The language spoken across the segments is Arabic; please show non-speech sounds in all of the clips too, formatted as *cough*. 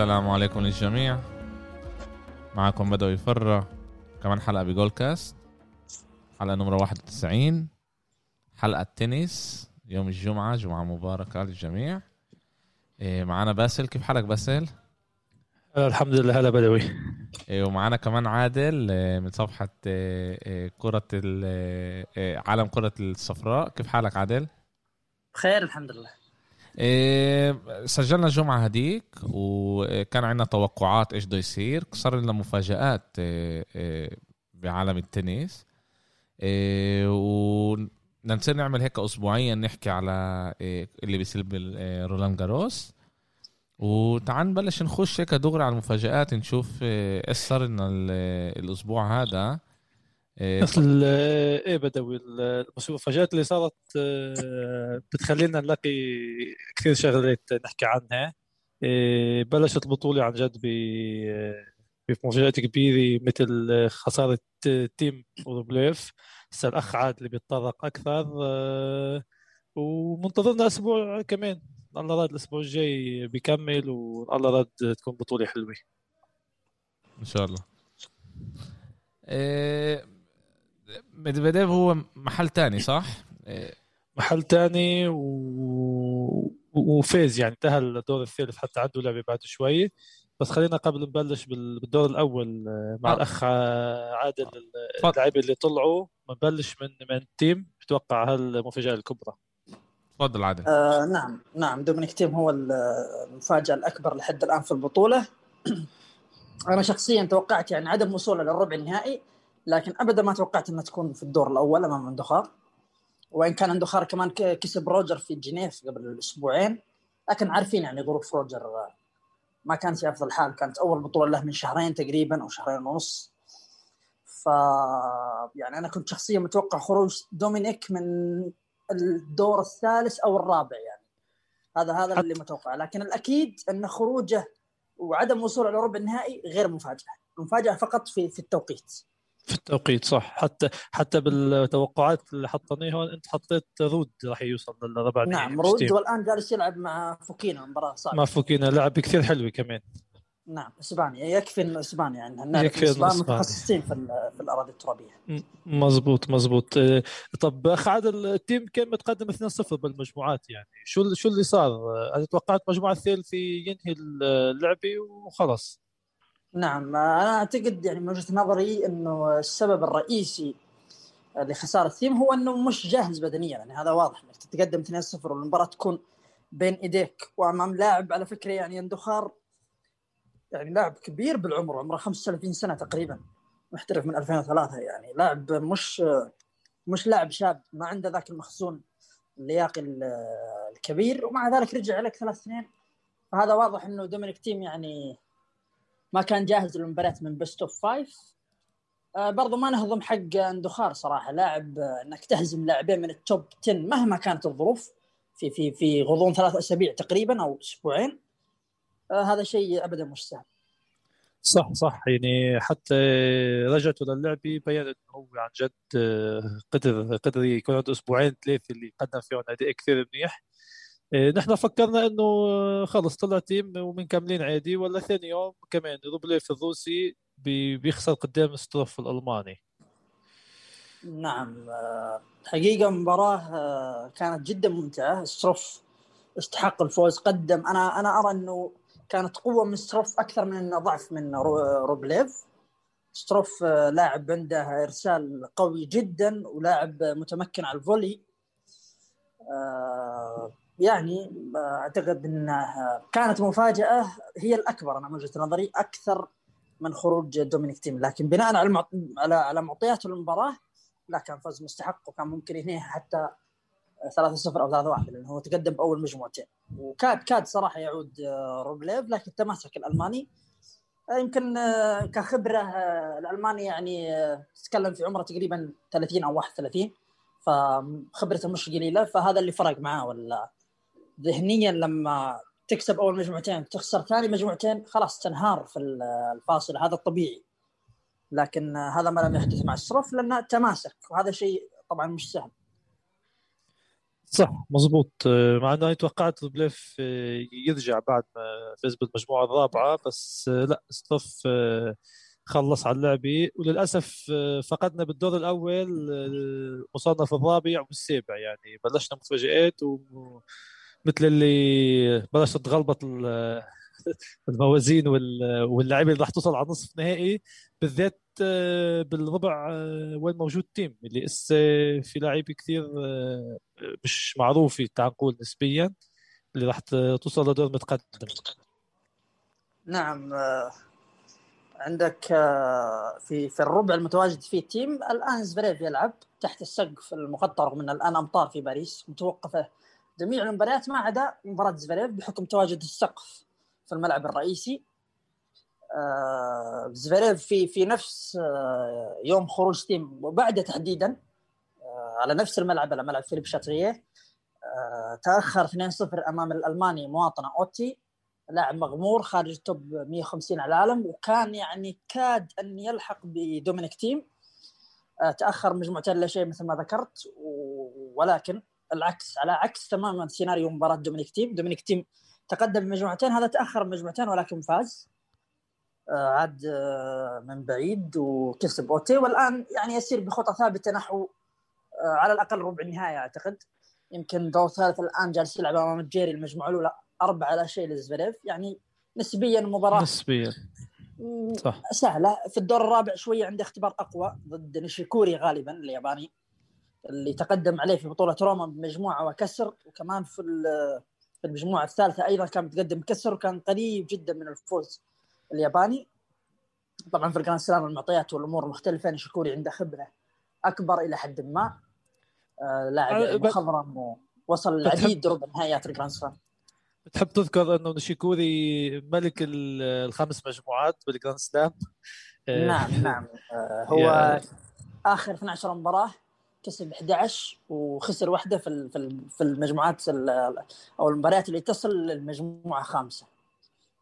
السلام عليكم للجميع. معكم بدوي فرة كمان حلقة بجول كاست حلقة نمرة 91 حلقة تنس يوم الجمعة جمعة مباركة للجميع. إيه، معنا باسل كيف حالك باسل؟ الحمد لله هلا بدوي. إيه، ومعنا كمان عادل إيه، من صفحة كرة عالم كرة الصفراء. كيف حالك عادل؟ بخير الحمد لله. سجلنا الجمعة هديك وكان عندنا توقعات إيش بده يصير. صار لنا مفاجآت بعالم التنس. بدنا نصير نعمل هيك اسبوعيا نحكي على إيه، اللي بيصير بالرولان جاروس. وتعال نبلش نخش هيك دغري على المفاجآت نشوف إيه، إيش صار لنا الأسبوع هذا. إيه، اصل إيه بدوي المفاجآت اللي صارت بتخلينا نلاقي كثير شغلات نحكي عنها. بلشت البطولة عن جد بمفاجآت كبيرة مثل خسارة تيم روبليف هسه الأخ عاد اللي بيتطرق أكثر آه، ومنتظرنا أسبوع كمان. الله راد الأسبوع الجاي بيكمل والله راد تكون بطولة حلوة. إن شاء الله. إيه هو محل تاني صح؟ إيه. محل تاني و... وفاز يعني انتهى الدور الثالث حتى عنده لعبة بعد شوي. بس خلينا قبل نبلش بالدور الأول مع آه. الأخ عادل اللاعبين اللي طلعوا. بنبلش من من تيم بتوقع هالمفاجأة الكبرى. تفضل عادل. آه نعم نعم. دومينيك تيم هو المفاجأة الأكبر لحد الآن في البطولة. *clears throat* أنا شخصيا توقعت يعني عدم وصوله للربع النهائي لكن ابدا ما توقعت إنها تكون في الدور الأول أمام اندوخار وإن كان اندوخار كمان كسب روجر في جنيف قبل أسبوعين لكن عارفين يعني ظروف روجر ما كانت في أفضل حال. كانت أول بطولة له من شهرين تقريبا أو شهرين ونص. ف يعني أنا كنت شخصيا متوقع خروج دومينيك من الدور الثالث أو الرابع يعني. هذا هذا اللي متوقع. لكن الأكيد أن خروجه وعدم وصوله إلى ربع النهائي غير مفاجأة. المفاجاه فقط في في التوقيت. في التوقيت صح. حتى حتى بالتوقعات اللي حطيناها أنت حطيت رود راح يوصل للربع نعم رود والآن جالس يلعب مع فوكينا مباراة صعبه مع فوكينا لعب كثير حلو كمان. نعم اسبانيا يكفي إن اسبانيا يعني يكفي إن متخصصين في, في الأراضي الترابية. مزبوط مزبوط آه، طب اخ عادل التيم كان متقدم 2-0 بالمجموعات يعني. شو شو اللي صار؟ أنا توقعت المجموعه الثالثه ينهي اللعبه وخلاص؟ نعم أنا أعتقد يعني من وجهة نظري إنه السبب الرئيسي لخسارة ثيم هو إنه مش جاهز بدنيا. يعني هذا واضح. إنك تتقدم 2-0 والمباراة تكون بين إيديك وأمام لاعب على فكرة يعني اندوخار يعني لاعب كبير بالعمر عمره 35 سنة تقريبا محترف من 2003 يعني. لاعب مش مش لاعب شاب ما عنده ذاك المخزون اللياقي الكبير ومع ذلك رجع لك ثلاث سنين. فهذا واضح إنه دومينيك تيم يعني ما كان جاهز للمباراة من best of five برضو ما نهضم حق اندوخار صراحة. لاعب آه إنك تهزم لاعبين من ال top 10 مهما كانت الظروف في في في غضون ثلاث أسابيع تقريبا أو أسبوعين. هذا شيء ابدا مش سهل. صح صح. يعني حتى رجعته للعب بين إنه هو عن جد آه، قدر قدر يكون عنده أسبوعين ثلاثة اللي قدم فيهم أداء كثير منيح. إيه، نحن فكرنا إنه خلص طلع تيم ومنكملين عادي ولا ثاني يوم كمان روبليف الروسي بيخسر قدام ستروف الألماني. نعم. آه، حقيقة مباراة آه، كانت جدا ممتعة. ستروف استحق الفوز. قدم أنا أنا أرى إنه كانت قوة من ستروف أكثر من إنه ضعف من روبليف ستروف آه، لاعب عنده إرسال قوي جدا ولاعب متمكن على الفولي يعني أعتقد انها كانت مفاجأة هي الأكبر أنا من وجهة نظري أكثر من خروج دومينيك تيم لكن بناء على. على معطيات المباراه لا كان فوز مستحق وكان ممكن ينهيها حتى 3-0 أو 3-1 لأنه هو تقدم بأول مجموعتين. وكاد كاد صراحة يعود آه، روبليف لكن تماسك الألماني آه، يمكن آه، كخبرة الألماني يعني تتكلم في عمره تقريبا 30 أو 31 فخبرته مش قليلة فهذا اللي فرق معاه ولا ذهنيا لما تكسب أول مجموعتين تخسر ثاني مجموعتين خلاص تنهار في الفاصل هذا الطبيعي. لكن هذا ما لم يحدث مع ستروف لأنه تماسك وهذا شيء طبعا مش سهل. صح مزبوط. مع إنه توقعت روبليف يرجع بعد ما فاز بالمجموعة الرابعة بس لا ستروف خلص على اللعبه وللأسف فقدنا بالدور الأول مصنف الرابع والسابع. يعني بلشنا مفاجآت ومثل اللي بلشت تغلبط *laughs* الموازين واللاعبين اللي راح توصل على نصف نهائي بالذات آه، بالربع آه، وين موجود تيم اللي اس في لاعبين كثير آه، مش معروفه تعال نقول نسبيا اللي راح توصل لدور متقدم. نعم عندك في في الربع المتواجد فيه تيم الآن زفريف يلعب تحت السقف المغطى رغم ان الآن أمطار في باريس متوقفة جميع المباريات ما عدا مباراة زفريف بحكم تواجد السقف في الملعب الرئيسي. آه زفيريف في في نفس آه يوم خروج تيم وبعده تحديدا آه على نفس الملعب على ملعب فيليب شاتريه آه تأخر 2-0 أمام الألماني مواطنه أوتي لاعب مغمور خارج top 150 على العالم وكان يعني كاد أن يلحق بدومينيك تيم. آه تأخر مجموعتين لا شيء مثل ما ذكرت ولكن العكس على عكس تماما سيناريو مباراة دومينيك تيم. دومينيك تيم تقدم بمجموعتين هذا تأخر بمجموعتين ولكن فاز. آه، عاد آه، من بعيد وكسب. أوتي والآن يعني يسير بخطى ثابتة نحو آه، على الأقل ربع النهائي أعتقد. يمكن دور ثالث الآن جالس يلعب أمام الجيري المجموعة الأولى أربعة لا شيء لزفريف يعني نسبيا مباراة نسبيا. صح. سهلة. في الدور الرابع شوية عنده اختبار أقوى ضد نيشيكوري غالبا الياباني اللي تقدم عليه في بطولة روما بمجموعة وكسر. وكمان في في المجموعة الثالثة أيضا كان متقدم كسر وكان قريب جدا من الفوز. الياباني. طبعا في ال Grand Slam المعطيات والأمور مختلفه نيشيكوري عنده خبرة أكبر إلى حد ما. آه لاعب مخضرم ووصل العديد ربع نهائيات ال Grand Slam. بتحب تذكر إنه نشيكوري ملك الخمس مجموعات بال Grand Slam؟ نعم نعم. آه هو آخر 12 مباراة كسب 11 وخسر واحدة في في المجموعات أو المباريات اللي تصل للمجموعة خامسة.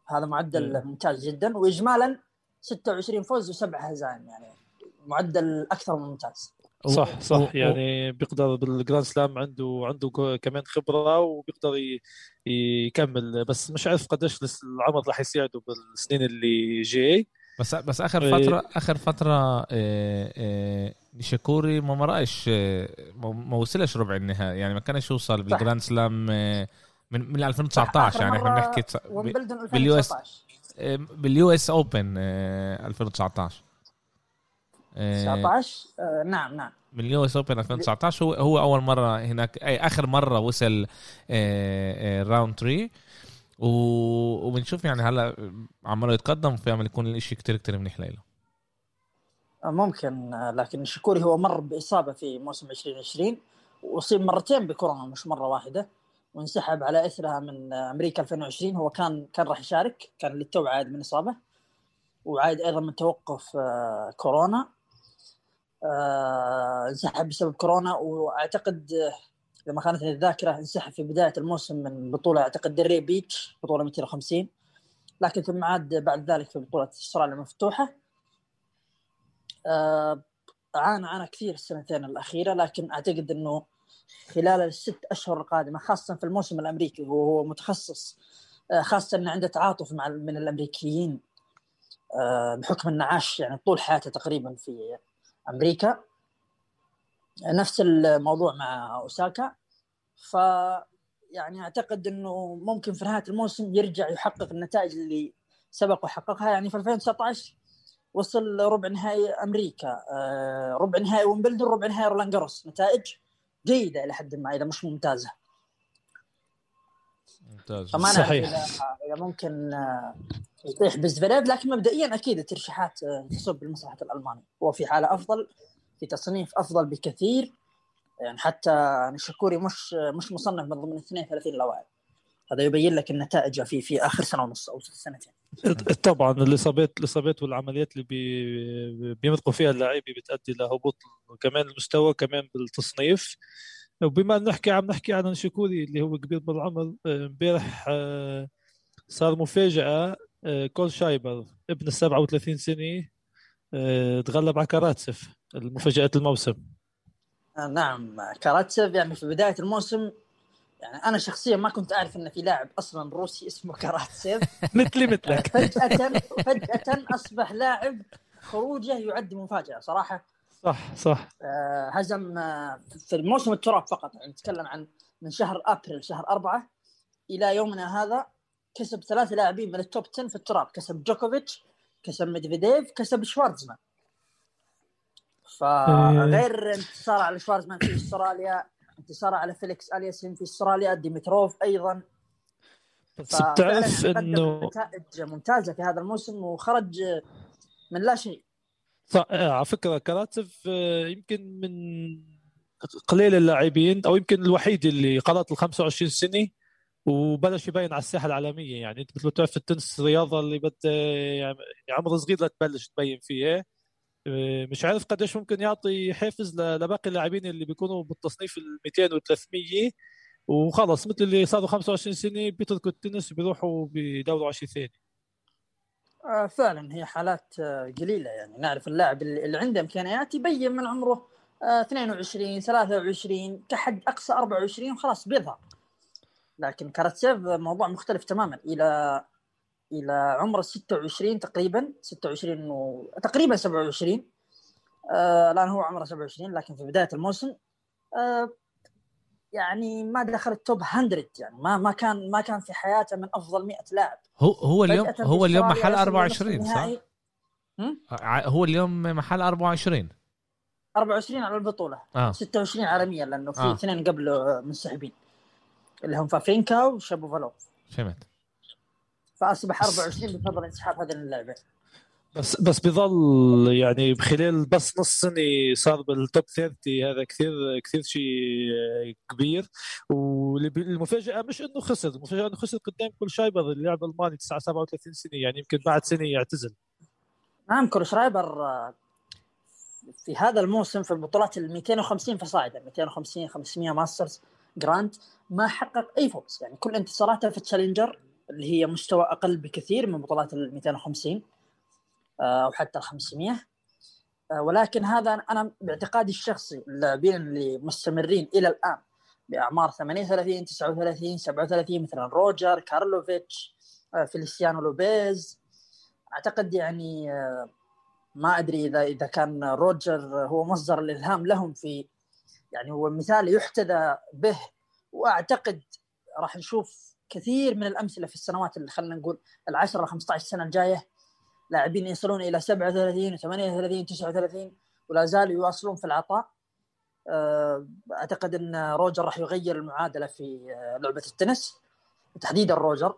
هذا معدل ممتاز جدا واجمالا 26 فوز وسبع هزائم يعني معدل أكثر من ممتاز. صح صح يعني بيقدر بال Grand Slam عنده عنده كمان خبرة وبيقدر يكمل. بس مش عارف قديش العمر راح يساعده بالسنين اللي جاي. بس بس آخر إيه. فترة آخر فترة نيشيكوري ما مرقش ما وصلش ربع النهائي يعني ما كانش يوصل بال Grand Slam من من 2019 يعني إحنا بنحكي بال US بال US Open 2019 19 نعم نعم. من ال US Open 2019 هو هو أول مرة هناك أي آخر مرة وصل round 3 وبنشوف يعني هلا عماله يتقدم فيعمل يكون الإشي كتير كتير منيح له ممكن لكن نيشيكوري هو مر بإصابة في موسم 2020 واصيب مرتين بكورونا مش مرة واحدة. وانسحب على إثرها من أمريكا 2020 هو كان كان راح يشارك كان للتو عايد من إصابة وعايد أيضا من توقف آه، كورونا. آه، انسحب بسبب كورونا وأعتقد اذا ما خانتني الذاكرة انسحب في بداية الموسم من بطولة أعتقد دري بيتش بطولة 250 لكن ثم عاد بعد ذلك في بطولة استراليا المفتوحة. آه عانى عانى كثير السنتين الأخيرة لكن أعتقد إنه خلال الست أشهر القادمة خاصة في الموسم الأمريكي وهو متخصص آه خاصة إنه عنده تعاطف مع من الأمريكيين آه بحكم إنه عاش يعني طول حياته تقريبا في أمريكا. نفس الموضوع مع أوساكا. ف يعني أعتقد إنه ممكن في نهاية الموسم يرجع يحقق النتائج اللي سبق وحققها. يعني في 2019 وصل ربع نهائي أمريكا آه، ربع نهائي ويمبلدون ربع نهائي رولان نتائج جيدة إلى حد ما إذا مش ممتازة. ممتاز. فما صحيح. اذا ممكن آه، يطيح بزفريف لكن مبدئيا أكيد الترشيحات آه، تصب لمصلحه الألماني. هو في حالة أفضل في تصنيف أفضل بكثير يعني حتى نشكوري مش مش مصنف من ضمن 32 لاعب هذا يبين لك النتائج في في آخر سنة ونص أو سنتين. طبعا الاصابات الاصابات والعمليات اللي بي بيمرقوا فيها اللاعبين بتؤدي لهبوط كمان المستوى كمان بالتصنيف. وبما نحكي عم نحكي عن نشكوري اللي هو كبير بالعمر امبارح صار مفاجأة كول شايبر ابن ال 37 سنة آه، تغلب على كاراتسف المفاجاه الموسم. آه، نعم كاراتسيف يعني في بداية الموسم يعني أنا شخصيا ما كنت أعرف إن في لاعب أصلا روسي اسمه كاراتسيف. *laughs* مثلي مثلك. فجأة فجأة أصبح لاعب خروجه يعد مفاجأة صراحة. صح صح. آه، هزم آه، في الموسم التراب فقط يعني نتكلم عن من شهر أبريل شهر أربعة إلى يومنا هذا كسب ثلاثة لاعبين من ال top 10 في التراب. كسب جوكوفيتش كسب ميدفيديف كسب شوارزمان. فغير انتصار على شوارزمان في أستراليا انتصار على فيليكس الياسيم في أستراليا ديمتروف أيضا. بس قدم انه نتائج ممتازه في هذا الموسم وخرج من لا شيء. صح آه، على فكرة كاراتسف آه، يمكن من قليل اللاعبين أو يمكن الوحيد اللي قربت ال 25 سنة وبلش يبين على الساحة العالمية. يعني أنت مثل ما بتعرف التنس رياضة اللي بد يعني عمر صغير لتبلش تبين فيها. مش عارف قديش ممكن يعطي حافز لباقي اللاعبين اللي بيكونوا بالتصنيف ال 200 و 300 وخلص مثل اللي صاروا 25 سنة بيتركوا التنس وبيروحوا بيدوروا على شيء ثاني. آه، فعلا هي حالات آه، قليلة يعني. نعرف اللاعب اللي اللي عنده إمكانيات يبين من عمره آه، 22 23 كحد أقصى 24 وخلاص بيظهر. لكن كاراتسيف موضوع مختلف تماما إلى إلى عمر 26 تقريبا 26 و... تقريبا 27 آه الآن هو عمره 27 لكن في بداية الموسم. آه يعني ما دخل التوب 100 يعني ما ما كان ما كان في حياته من أفضل 100 لاعب. هو هو اليوم هو اليوم محل أستراليا وصل 24 نصف صح؟ هو اليوم محل 24 24 على البطولة. آه. 26 عالميا لأنه في آه. اثنين قبله منسحبين اللي هم فافرينكا وشابوفالوف. فهمت. فأصبح 24 بفضل انسحاب هذين اللاعبين بس بس بظل يعني بخلال بس نص سنة صار بال top 30 هذا كثير كثير شيء كبير. والمفاجأة مش إنه خسر المفاجأة إنه خسر قدام كول شرايبر اللاعب الالماني 9 37 سنة يعني يمكن بعد سنة يعتزل. نعم كول شرايبر آه، في هذا الموسم في البطولات ال 250 فصاعدا 250 500 Masters Grand ما حقق أي فوز. يعني كل انتصاراته في ال Challenger اللي هي مستوى أقل بكثير من بطولات ال 250 آه، أو حتى ال 500 آه، ولكن هذا أنا باعتقادي الشخصي اللاعبين اللي مستمرين إلى الآن بأعمار 38 39 37 مثلا روجر كارلوفيتش آه، فيليسيانو لوبيز. أعتقد يعني ما أدري إذا إذا كان روجر هو مصدر الإلهام لهم في يعني هو مثال يحتذى به. وأعتقد راح نشوف كثير من الأمثلة في السنوات اللي خلينا نقول ال 10 15 سنة الجاية. لاعبين يصلون إلى 37 و38 39 ولا زالوا يواصلون في العطاء. آه، أعتقد إن روجر راح يغير المعادلة في آه، لعبة التنس. وتحديدا روجر.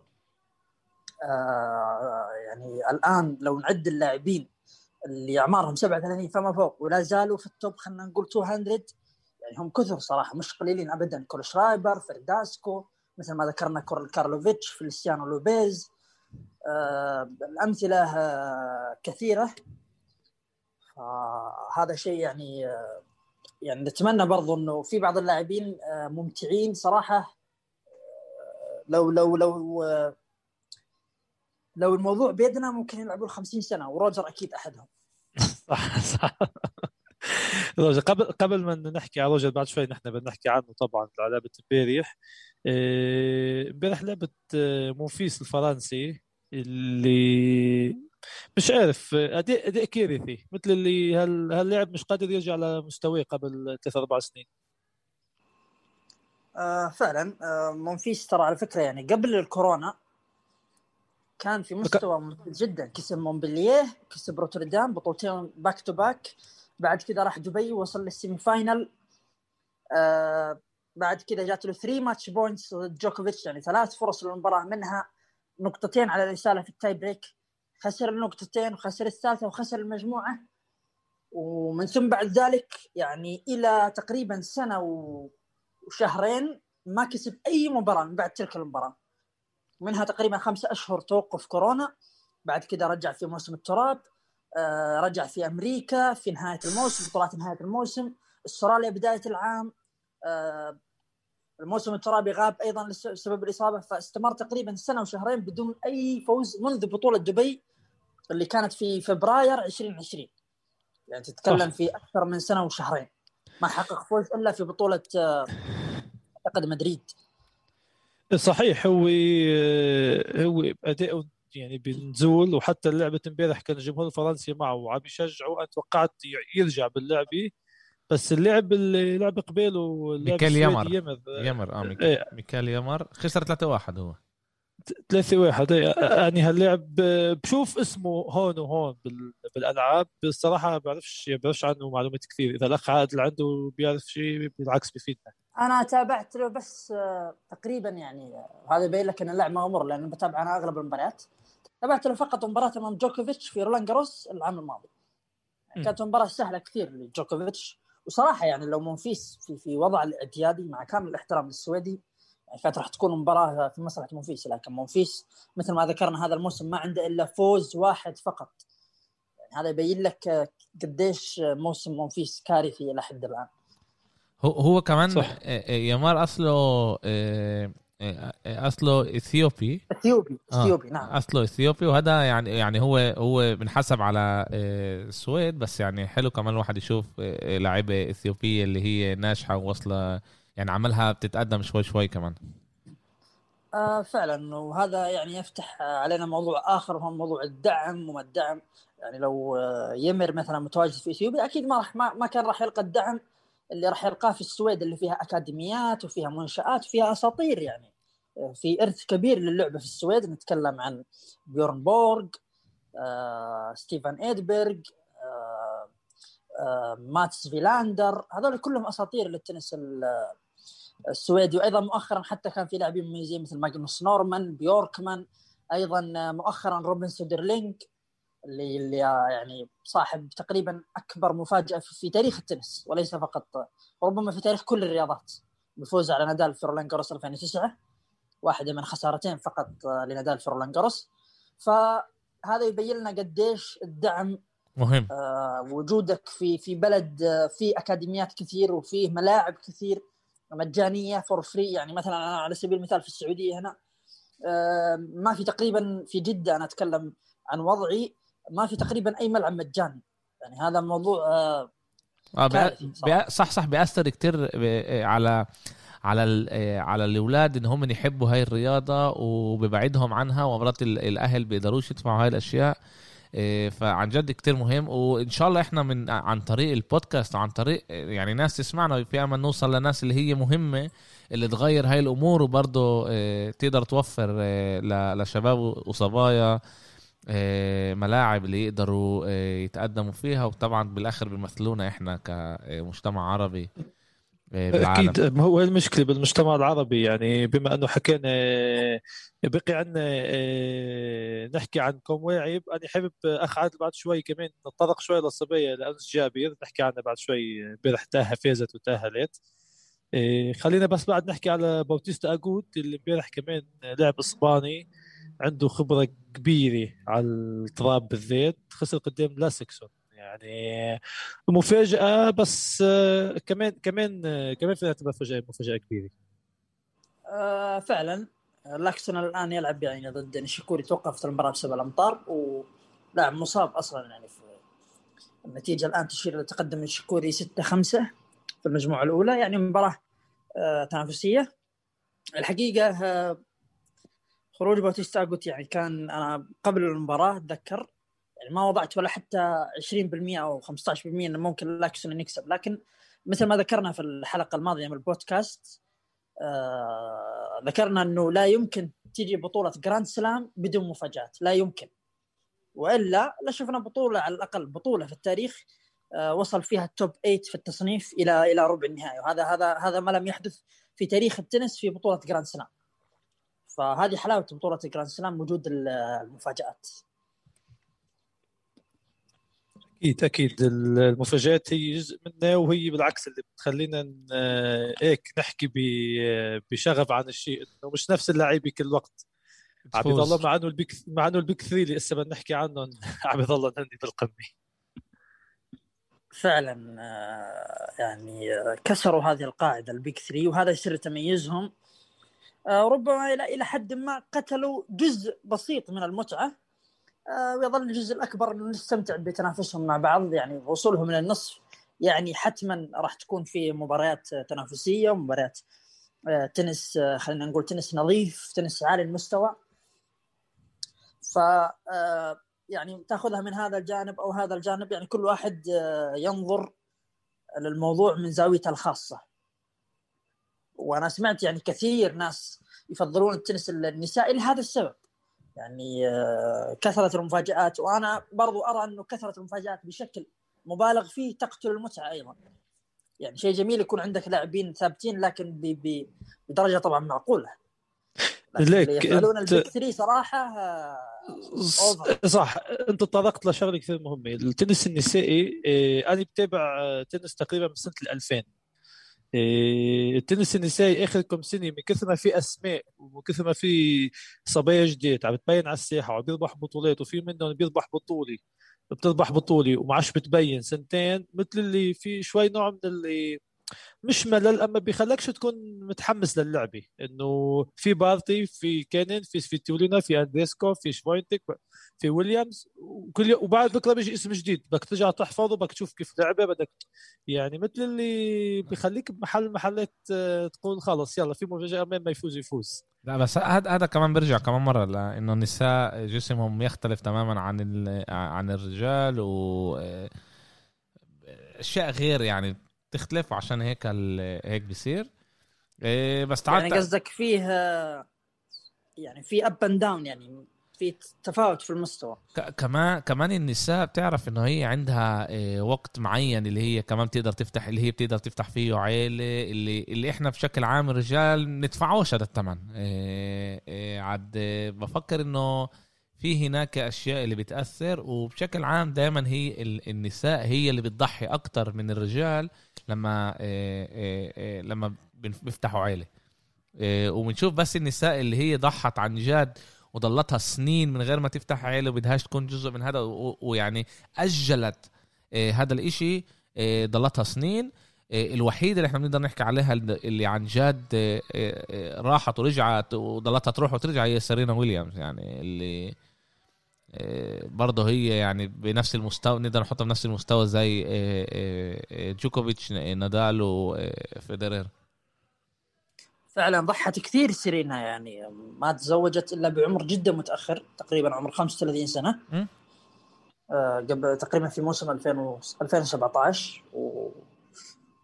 آه، يعني الآن لو نعد اللاعبين اللي أعمارهم 37 فما فوق ولا زالوا في ال top خلينا نقول 200 يعني هم كثر صراحة مش قليلين ابدا كول شرايبر فرداسكو مثل ما ذكرنا كارلوفيتش فيليسيانو لوبيز آه الأمثلة آه كثيرة. فهذا شيء يعني آه يعني نتمنى برضو إنه في بعض اللاعبين ممتعين صراحة. لو لو لو لو الموضوع بيدنا ممكن يلعبون 50 سنة وروجر أكيد أحدهم. صح صح. روجر قبل قبل ما نحكي على روجر بعد شوي نحن بنحكي عنه طبعا على لعبة امبارح امبارح لعبه آه، مونفيس الفرنسي اللي مش عارف آه، اداء اداء كارثي مثل اللي هال هاللاعب مش قادر يرجع لمستواه قبل ثلاث أربع سنين. آه فعلا آه مونفيس ترى على فكرة يعني قبل الكورونا كان في مستوى ممتاز جدا كسب مونبلييه كسب روتردام بطولتين back to back بعد كذا راح دبي وصل لل semi-final آه بعد كذا جات له 3 match points جوكوفيتش يعني ثلاث فرص للمباراة منها نقطتين على إرساله في ال tie-break خسر النقطتين وخسر الثالثة وخسر المجموعة. ومن ثم بعد ذلك يعني إلى تقريبا سنة وشهرين ما كسب أي مباراة من بعد تلك المباراة. منها تقريبا خمسة أشهر توقف كورونا. بعد كده رجع في موسم التراب آه رجع في أمريكا في نهاية الموسم بطولات نهاية الموسم. أستراليا بداية العام. الموسم الترابي غاب أيضا بسبب الإصابة فاستمر تقريبا سنة وشهرين بدون أي فوز منذ بطولة دبي اللي كانت في فبراير 2020 يعني تتكلم في أكثر من سنة وشهرين. ما حقق فوز إلا في بطولة آه، أعتقد مدريد. صحيح هو هو اداؤه يعني بنزول وحتى لعبه امبارح كان الجمهور الفرنسي معه وعم يشجعوا أنا توقعت يرجع باللعبه بس اللعب اللي لعب قباله ميكال يمر يمر, يمر آه ميكال, إيه. ميكال يمر خسر 3-1 هو. 3 1 إيه، يعني هاللعب بشوف اسمه هون وهون بالألعاب. بصراحه ما بعرفش بعرفش عنه معلومات كثير. إذا الأخ عادل عنده بيعرف شيء بالعكس بيفيدنا أنا تابعت له بس آه، تقريبا يعني هذا يبين لك إن اللاعب ما أمر لأنه بتابع أنا أغلب المباريات. تابعت له فقط مباراة أمام جوكوفيتش في رولان جاروس العام الماضي. كانت مباراة سهلة كثير لجوكوفيتش. وصراحه يعني لو منفيس في في وضع الاعتيادي مع كامل الاحترام للسويدي يعني كانت راح تكون مباراة في مصلحه منفيس لكن منفيس مثل ما ذكرنا هذا الموسم ما عنده إلا فوز واحد فقط يعني هذا يبين لك قديش موسم منفيس كارثي إلى حد الآن هو هو كمان صح. يامار أصله أصله إثيوبي. إثيوبي إثيوبي آه. نعم. أصله إثيوبي وهذا يعني يعني هو هو بنحسب على السويد بس يعني حلو كمان الواحد يشوف لاعيبه إثيوبية اللي هي ناجحة وواصلة يعني عملها بتتقدم شوي شوي كمان. آه فعلا. وهذا يعني يفتح علينا موضوع آخر وهو موضوع الدعم وما الدعم. يعني لو يمر مثلا متواجد في إثيوبيا أكيد ما راح ما, ما كان راح يلقى الدعم اللي راح يلقاه في السويد اللي فيها أكاديميات وفيها منشآت وفيها أساطير يعني. في إرث كبير للعبة في السويد نتكلم عن بيورن بورغ آه، ستيفن إيدبرغ آه، آه، ماتس فيلاندر. هذول كلهم أساطير للتنس السويدي. وأيضا مؤخرا حتى كان في لاعبين مميزين مثل ماجنوس نورمان بيوركمان أيضا مؤخرا روبن سودرلينج اللي اللي يعني صاحب تقريبا أكبر مفاجأة في تاريخ التنس وليس فقط ربما في تاريخ كل الرياضات. بفوز على نادال في رولان جاروس 2009 واحدة من خسارتين فقط لنادال في رولان جاروس. فهذا يبين لنا قديش الدعم مهم. آه وجودك في في بلد آه فيه أكاديميات كثير وفيه ملاعب كثير مجانية for free يعني مثلا أنا على سبيل المثال في السعودية هنا آه ما في تقريبا في جدة أنا أتكلم عن وضعي ما في تقريبا أي ملعب مجاني. يعني هذا موضوع آه آه صح. صح صح بياثر كثير على على على الأولاد إن هم يحبوا هاي الرياضة وببعدهم عنها ومرات الأهل بيقدروش يدفعوا هاي الأشياء. إيه، فعن جد كتير مهم. وإن شاء الله إحنا من عن طريق البودكاست وعن طريق يعني ناس تسمعنا في أمل نوصل لناس اللي هي مهمة اللي تغير هاي الأمور وبرضه تقدر توفر لشباب وصبايا ملاعب اللي يقدروا يتقدموا فيها. وطبعا بالآخر بيمثلونا إحنا كمجتمع عربي. بالعالم. أكيد ما هو المشكلة بالمجتمع العربي يعني بما أنه حكينا بقي عنا آه، نحكي عن كوم واعي أنا حابب أخ عادل بعد شوي كمان نتطرق شوي للصبية لأنس جابر نحكي عنها بعد شوي امبارح تاها فازت وتاهلت خلينا بس بعد نحكي على باوتيستا اجوت اللي امبارح كمان لعب إسباني عنده خبرة كبيرة على التراب بالذات خسر قدام لاكسون يعني مفاجأة بس آه، كمان كمان كمان فيها تبقى مفاجأة مفاجأة كبيرة. آه فعلا. لاكسون الآن يلعب يعني ضد نيشيكوري توقفت المباراة بسبب الأمطار ولاعب مصاب أصلا يعني في النتيجة الآن تشير إلى تقدم نيشيكوري 6 5 في المجموعة الأولى يعني مباراة آه تنافسية. الحقيقة آه خروج باتيستا يعني كان أنا قبل المباراة أتذكر يعني ما وضعت ولا حتى 20% أو 15% إنه ممكن لاكسون يكسب. لكن مثل ما ذكرنا في الحلقة الماضية من البودكاست آه ذكرنا إنه لا يمكن تيجي بطولة Grand Slam بدون مفاجآت. لا يمكن. وإلا لشفنا بطولة على الأقل بطولة في التاريخ آه وصل فيها ال top 8 في التصنيف إلى إلى ربع النهائي. وهذا هذا هذا ما لم يحدث في تاريخ التنس في بطولة Grand Slam فهذه حلاوة بطولة Grand Slam وجود المفاجآت. أكيد أكيد. المفاجآت هي جزء منها وهي بالعكس اللي بتخلينا هيك نحكي بشغف عن الشيء إنه مش نفس اللعيبة كل وقت. عم يضل مع انه ال Big مع انه ال Big Three اللي لسه بدنا نحكي عنهم عم يضل هني بالقمة. فعلا آه، يعني آه، كسروا هذه القاعدة البيك ثري وهذا سر تميزهم. آه، ربما إلى إلى حد ما قتلوا جزء بسيط من المتعة. ويظل الجزء الأكبر نستمتع بتنافسهم مع بعض. يعني وصولهم للنصف يعني حتما راح تكون في مباريات تنافسية ومباريات آه، تنس آه، خلينا نقول تنس نظيف تنس عالي المستوى. ف يعني تاخذها من هذا الجانب أو هذا الجانب. يعني كل واحد ينظر للموضوع من زاويته الخاصة. وأنا سمعت يعني كثير ناس يفضلون التنس النسائي لهذا السبب. يعني آه، كثرة المفاجآت. وأنا برضو أرى أنه كثرة المفاجآت بشكل مبالغ فيه تقتل المتعة أيضا. يعني شيء جميل يكون عندك لاعبين ثابتين لكن بدرجة طبعا معقولة. ليك يفعلون أنت... البيك 3 صراحة أوفر. صح. أنت تطرقت لشغلة كثير مهمة. التنس النسائي آه، أنا بتابع آه، تنس تقريبا من سنة 2000 إيه، التنس النسائي آخر كم سنة من كثر ما في أسماء ومن كثر ما في صبايا جديد عم تبين على الساحة وعم بيربح بطولات وفي منهم بيربح بطولي بتربح بطولي وما عادش بتبين سنتين مثل اللي في شوي نوع من اللي مش ملل أما بيخلكش تكون متحمس للعبة. إنه في بارتي في كينين في سفيتولينا في أندريسكو في شفيونتك في ويليامز وكل وبعد بكرة بيجي اسم جديد. بدك ترجع تحفظه بدك تشوف كيف لعبة بدك يعني مثل اللي بخليك بمحل محلات آه، تقول خلص يلا في مفاجأة ما يفوز يفوز. لا بس هذا هذا كمان بيرجع كمان مرة لإنه النساء جسمهم يختلف تماما عن عن الرجال و آه، أشياء غير يعني تختلف عشان هيك هيك بيصير. إيه بس تعال يعني قصدك فيه يعني في up and down يعني في تفاوت في المستوى. كمان كمان النساء بتعرف إنه هي عندها إيه وقت معين اللي هي كمان بتقدر تفتح اللي هي بتقدر تفتح فيه عيلة اللي اللي إحنا بشكل عام الرجال ندفعوش هذا الثمن. إيه عاد بفكر إنه في هناك أشياء اللي بتأثر وبشكل عام دائما هي النساء هي اللي بتضحي أكثر من الرجال. لما آه، آه، آه، لما بيفتحوا عيلة. وبنشوف بس النساء اللي هي ضحت عن جد وضلتها سنين من غير ما تفتح عيلة وبدهاش تكون جزء من هذا ويعني أجلت هذا الإشي ضلتها سنين. الوحيدة اللي إحنا بنقدر نحكي عليها اللي عن جد راحت ورجعت وضلتها تروح وترجع هي سيرينا ويليامز يعني اللي برضه هي يعني بنفس المستوى نقدر نحطها بنفس المستوى زي آه، آه، جوكوفيتش نادال وفيدرر فعلا ضحت كثير سيرينا يعني ما تزوجت إلا بعمر جدا متأخر تقريبا عمر 35 سنة. قبل تقريبا في موسم 2000 2017 و...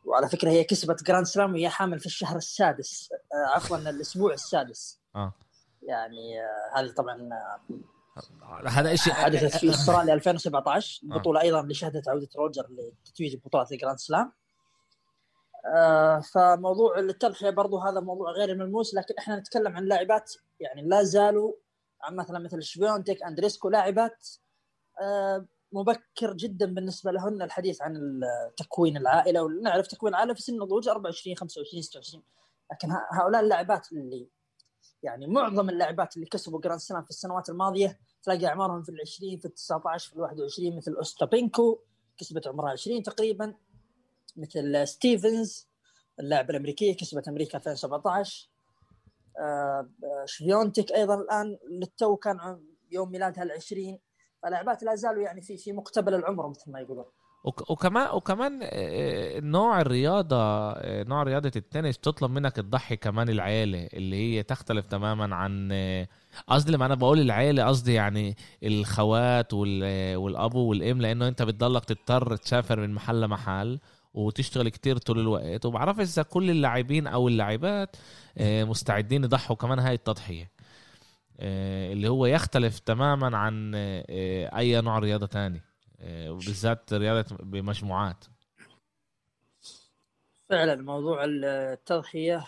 وعلى فكرة هي كسبت Grand Slam وهي حامل في الشهر السادس عفوا الأسبوع السادس. آه. يعني هذه طبعا هذا شيء حدثت في أستراليا 2017 البطوله أيضا اللي شهدت عودة روجر لتتويج بطولة ال Grand Slam. آه فموضوع التضحية برضو هذا موضوع غير ملموس لكن إحنا نتكلم عن لاعبات يعني لا زالوا عن مثلا مثل شفيونتك أندريسكو لاعبات آه مبكر جدا بالنسبة لهن الحديث عن تكوين العائلة. ونعرف تكوين العائلة في سن النضوج 24 25 26 لكن هؤلاء اللاعبات اللي يعني معظم اللاعبات اللي كسبوا Grand Slam في السنوات الماضية تلاقي أعمارهم في ال20 في ال19 في ال21 مثل أوستابينكو كسبت عمرها 20 تقريبا. مثل ستيفنز اللاعب الامريكيه كسبت أمريكا 2017 آه شفيونتك أيضا الآن للتو كان يوم ميلادها ال20 فلاعبات لا زالوا يعني في في مقتبل العمر مثل ما يقولون. وكمان وكمان آه، آه، نوع الرياضة آه، نوع رياضة التنس تطلب منك تضحي كمان العيلة اللي هي تختلف تماما عن قصدي لما أنا بقول العيلة قصدي يعني الخوات والابو والإم لأنه أنت بتضلك تضطر تسافر من محل لمحل وتشتغل كتير طول الوقت. وبعرف إذا كل اللاعبين أو اللاعبات مستعدين يضحوا كمان هاي التضحية اللي هو يختلف تماما عن أي نوع رياضة تاني. وبالذات رياضة بمجموعات. فعلا موضوع التضحية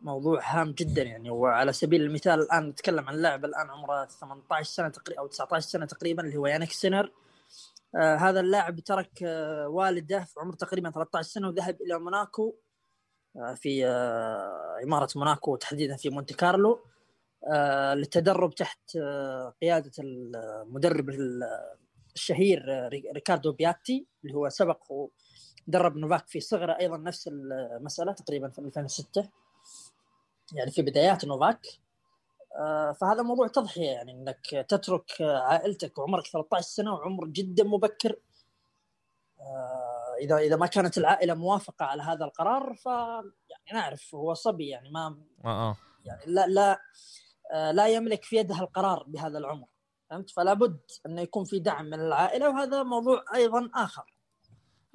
موضوع هام جدا يعني. وعلى سبيل المثال الآن نتكلم عن لاعب الآن عمره 18 سنة تقريبا أو 19 سنة تقريبا اللي هو يانيك سينر. آه هذا اللاعب ترك آه والده في عمر تقريبا 13 سنة وذهب إلى موناكو آه في آه إمارة موناكو تحديدا في مونتي كارلو. آه للتدرب تحت آه قيادة المدرب الشهير آه، ريكاردو بياتي اللي هو سبق ودرب نوفاك في صغره أيضا نفس المسألة تقريبا في 2006 يعني في بدايات نوفاك آه، فهذا موضوع تضحية يعني إنك تترك عائلتك وعمرك 13 سنة وعمر جدا مبكر. آه، إذا إذا ما كانت العائلة موافقة على هذا القرار ف يعني نعرف هو صبي يعني ما آه. يعني لا لا آه، لا يملك في يده القرار بهذا العمر. فهمت؟ فلا بد انه يكون في دعم من العائلة وهذا موضوع أيضا آخر.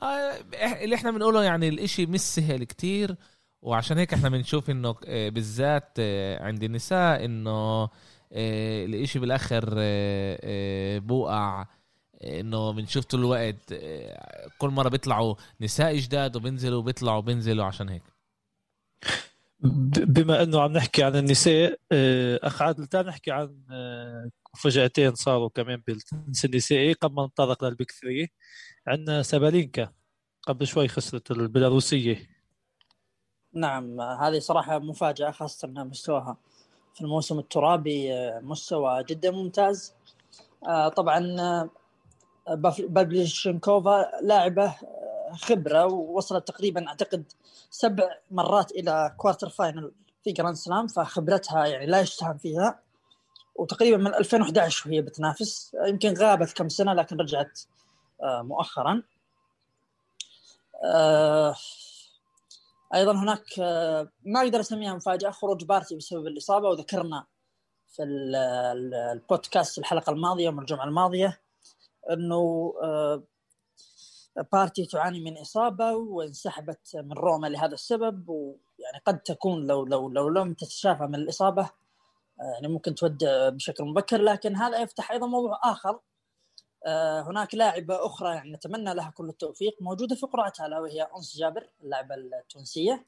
آه، اللي إحنا بنقوله يعني الإشي مش سهل كتير وعشان هيك إحنا بنشوف إنه آه، بالذات آه، عند النساء إنه آه، الإشي بالآخر بوقع إنه بنشوف طول الوقت كل مرة بيطلعوا نساء جداد وبينزلوا بيطلعوا بينزلوا عشان هيك. بما إنه عم نحكي عن النساء أخ عادل تعال نحكي عن مفاجاتين صاروا كمان بالتنس النسائي قبل ما نتطرق للبيك 3 عندنا سابالينكا. قبل شوي خسرت البيلاروسية. نعم هذه صراحة مفاجأة خاصة ان مستواها في الموسم الترابي آه، مستوى جدا ممتاز. آه، طبعا آه، بافليوشنكوفا لاعبة خبرة ووصلت تقريبا أعتقد سبع مرات إلى quarter final في Grand Slam فخبرتها يعني لا يستهان فيها. وتقريبا من 2011 وهي بتنافس. يمكن غابت كم سنة لكن رجعت آه، مؤخرا. آه، أيضا هناك آه، ما أقدر أسميها مفاجأة خروج بارتي بسبب الإصابة وذكرنا في ال- ال- البودكاست الحلقة الماضية يوم الجمعة الماضية إنه بارتي تعاني من إصابة وانسحبت من روما لهذا السبب ويعني قد تكون لو لو لو لم تتشافى من الإصابة يعني ممكن تودع بشكل مبكر لكن هذا يفتح أيضا موضوع آخر. آه، هناك لاعبة أخرى يعني نتمنى لها كل التوفيق موجودة في قرعتها الا وهي أنس جابر اللاعبة التونسية.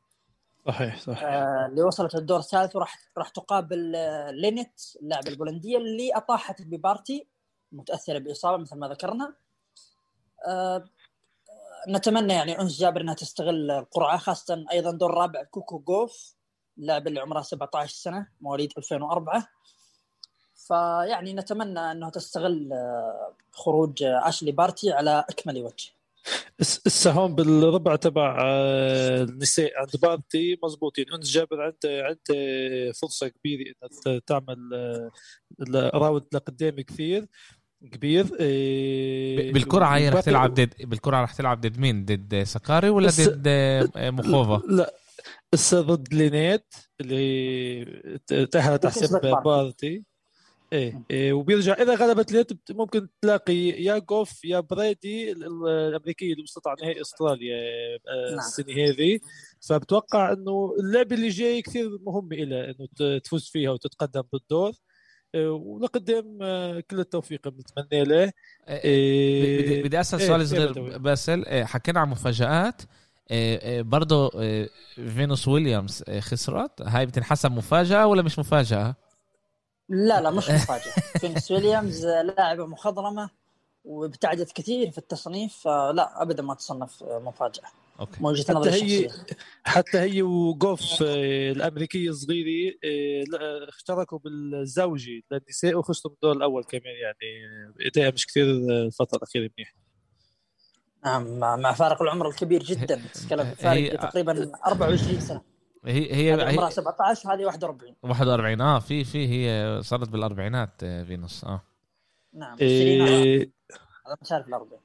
صحيح صحيح. آه، اللي وصلت الدور الثالث وراح راح تقابل لينيت اللاعبه البولندية اللي أطاحت ببارتي متأثرة بإصابة مثل ما ذكرنا. نتمنى يعني أنس جابر إنها تستغل القرعة خاصة أيضا دور رابع كوكو جوف اللاعب اللي عمره 17 سنة مواليد 2004 فيعني نتمنى انه تستغل آه، خروج آه، أشلي بارتي على أكمل وجه الس- السهام بالربع تبع آه، النساء عند بارتي مزبوطين انس جابر عنده عنده فرصة كبيرة انها تعمل آه، راوند لقدام كثير كبير آه، بالكرة هي رح تلعب ضد بالكرة رح تلعب ضد مين؟ ضد سكاري ولا ضد آه، مخوفا؟ لا هسه ضد لينيت اللي ت- تأهلت على حساب وكسبت بارتي. إيه, إيه وبيرجع. إذا غلبت ليت بت- ممكن تلاقي يا جوف يا بريدي ال- ال- الامريكيه اللي وصلت على نهائي أستراليا آه، نعم. السنة هذه. فبتوقع إنه اللعبه اللي جاي كثير مهمه لها إنه ت- تفوز فيها وتتقدم بالدور. آه، ولقدام آه، كل التوفيق بنتمنى له. إيه، بدي بدي أسأل إيه، سؤال إيه صغير. باسل. حكينا عن مفاجآت. آه، برضه آه، فينوس ويليامز آه، خسرت هاي بتنحسب مفاجأة ولا مش مفاجأة؟ لا لا مش مفاجأة. *laughs* فينيكس ويليامز لاعبه مخضرمة وابتعدت كثير في التصنيف فلا ابدا ما تصنف مفاجأة. okay. من وجهه حتى نظري هي الشخصيه حتى هي وجوف آه، الأمريكية صغيره آه، لا- اشتركوا بالزوجي للنساء وخسروا بالدور الأول كمان يعني آه، اداء مش كثير آه، الفترة الأخيرة منيح نعم مع مع فارق العمر الكبير جدا. *laughs* تتكلم هي- فارق تقريبا 24 سنة. هي هي, هذه عمرها هي 17 وهذه 41 41 آه في في هي صارت بالأربعينات آه، فينوس. آه. نعم إيه، 20 هذا مش عارف ال 40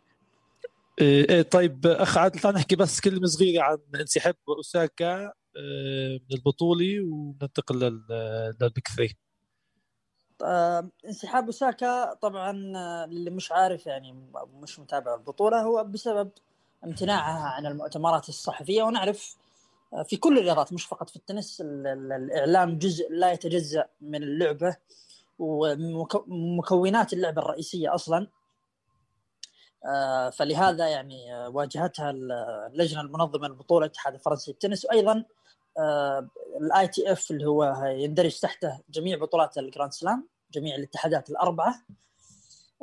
إيه إيه، طيب أخ عادل تعال نحكي بس كلمة صغيرة عن انسحاب أوساكا آه، من البطولة وننتقل لل- للبيك 3 آه، انسحاب أوساكا طبعا آه، اللي مش عارف يعني مش متابع البطولة هو بسبب امتناعها عن المؤتمرات الصحفية. ونعرف آه، في كل الرياضات مش فقط في التنس ال- ال- الإعلام جزء لا يتجزأ من اللعبة ومكونات اللعبة الرئيسية أصلا. آه، فلهذا يعني آه، واجهتها اللجنة المنظمة للبطوله الاتحاد الفرنسي للتنس. وأيضا ال ITF اللي هو يندرج تحته جميع بطولات ال Grand Slam جميع الاتحادات الأربعة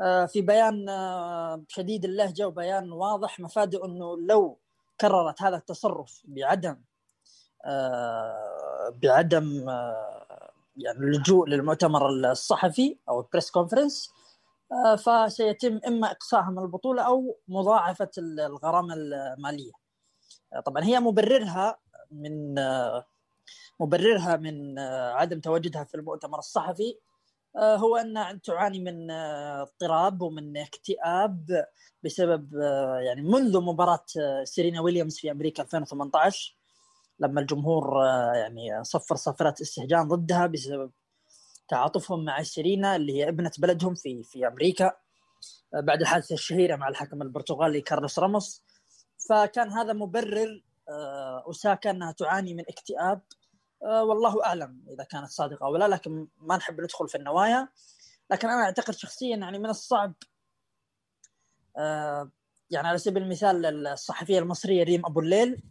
آه، في بيان آه، شديد اللهجة وبيان واضح مفاده إنه لو كررت هذا التصرف بعدم آه، بعدم يعني اللجوء للمؤتمر الصحفي أو ال press conference فسيتم إما إقصائها من البطولة أو مضاعفة الغرامة المالية. طبعا هي مبررها من مبررها من عدم تواجدها في المؤتمر الصحفي هو أن تعاني من اضطراب ومن اكتئاب بسبب يعني منذ مباراة سيرينا ويليامز في أمريكا 2018 لما الجمهور يعني صفر صفرة استهجان ضدها بسبب تعاطفهم مع سيرينا اللي هي ابنة بلدهم في في أمريكا بعد الحادثة الشهيرة مع الحكم البرتغالي كارلوس راموس. فكان هذا مبرر آه، أوساكا أنها تعاني من اكتئاب. آه، والله أعلم إذا كانت صادقة أو لا لكن ما نحب ندخل في النوايا. لكن أنا أعتقد شخصيا يعني من الصعب آه، يعني على سبيل المثال الصحفيه المصرية ريم أبو الليل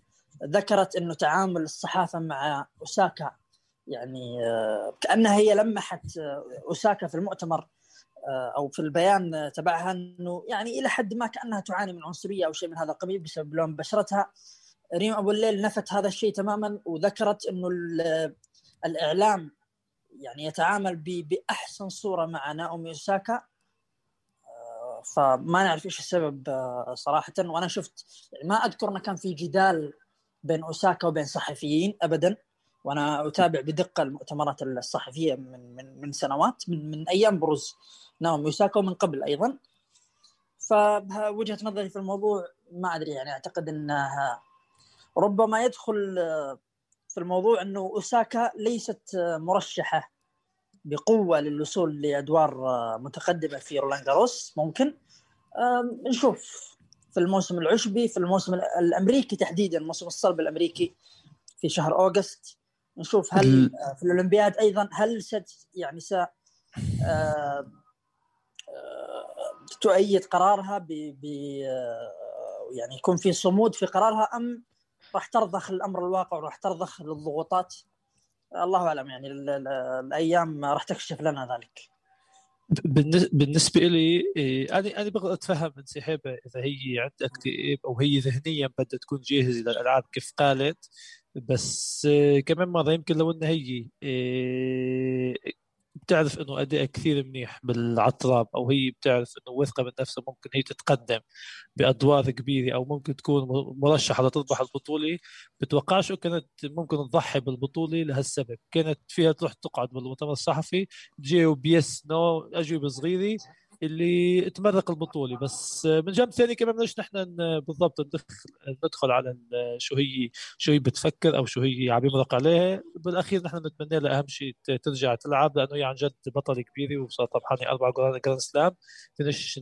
ذكرت إنه تعامل الصحافة مع أوساكا يعني كأنها هي لمحت أوساكا في المؤتمر آه، أو في البيان تبعها إنه يعني إلى حد ما كأنها تعاني من عنصرية أو شيء من هذا القبيل بسبب لون بشرتها. ريم أبو الليل نفت هذا الشيء تماما وذكرت إنه الإعلام يعني يتعامل بأحسن صورة مع ناومي أوساكا. آه، فما نعرف إيش السبب آه، صراحة. وأنا شفت يعني ما أذكر إنه كان في جدال بين أوساكا وبين صحفيين ابدا. وأنا أتابع بدقة المؤتمرات الصحفية من من من سنوات من من أيام بروز ناومي أوساكا ومن قبل أيضا. فوجهه نظري في الموضوع ما أدري يعني أعتقد إنها ربما يدخل في الموضوع إنه أوساكا ليست مرشحة بقوة للوصول لأدوار متقدمة في رولان جاروس. ممكن نشوف في الموسم العشبي في الموسم الأمريكي تحديدا موسم الصلب الأمريكي في شهر أوغست. نشوف هل في الأولمبياد أيضا هل ست يعني س تؤيد قرارها ب يعني يكون في صمود في قرارها أم راح ترضخ الأمر الواقع وراح ترضخ للضغوطات الله أعلم يعني الأيام راح تكشف لنا ذلك. بالنسبة لي إيه، أنا أنا بقدر أتفهم انسحابها إذا هي عندها اكتئاب أو هي ذهنيا بدها تكون جاهزة للألعاب كيف قالت بس إيه، كمان مرة يمكن لو إنها هي إيه، بتعرف إنه اداء كثير منيح بالعطراب أو هي بتعرف إنه واثقة من نفسها ممكن هي تتقدم بأدوار كبيرة أو ممكن تكون مرشحة لتربح البطولة. بتوقعش كانت ممكن تضحي بالبطولة لهالسبب؟ كانت فيها تروح تقعد بالمؤتمر الصحفي تجاوب يس نو أجوبة صغيرة اللي تمرق البطولة. بس من جنب ثاني كمان بدناش نحن بالضبط ندخل ندخل على شو هي شو هي بتفكر أو شو هي عم يمرق عليها. بالأخير نحن بنتمنى لها أهم شيء ترجع تلعب لأنه هي عن جد بطلة كبيرة وصارت طبعا أربع جراند سلام. بدناش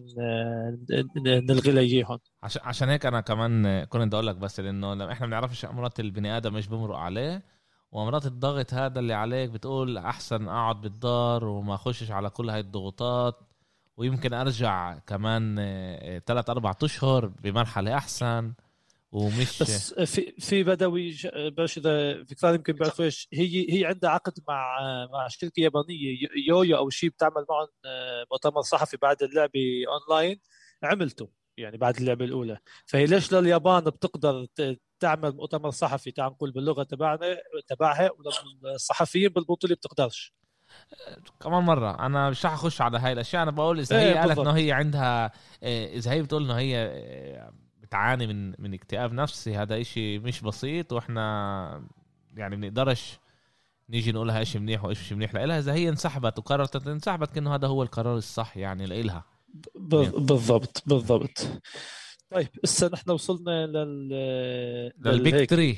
نلغي لها اياهم عشان هيك أنا كمان كنت بدي أقول لك بس لأنه إحنا بنعرفش امراض البني آدم مش بمرق عليه وامراض الضغط هذا اللي عليك بتقول أحسن أقعد بالدار وما أخشش على كل هاي الضغوطات. ويمكن أرجع كمان ثلاث أربع أشهر بمرحلة أحسن. ومش بس في في بدوي باش إذا فكرة يمكن بيعرفوا إيش هي هي عندها عقد مع مع شركة يابانية يويو أو شيء بتعمل معهم آه، مؤتمر صحفي بعد اللعبه أونلاين. عملته يعني بعد اللعبة الأولى. فهي ليش لليابان بتقدر تعمل مؤتمر صحفي تعال نقول باللغة تبعنا تبعها وللصحفيين بالبطولة بتقدرش. كمان مرة. أنا مش رح أخش على هاي الأشياء. أنا بقول هي إيه، قالت إنه هي عندها إيه، إذا هي بتقول إنه هي إيه، بتعاني من من اكتئاب نفسي هذا إشي مش بسيط وإحنا يعني بنقدرش نيجي نقولها إيش منيح وايش مش منيح لها إذا هي انسحبت وقررت انسحبت كأنه هذا هو القرار الصح يعني لإلها. بالضبط بالضبط. طيب هسه نحن وصلنا لل لل Big 3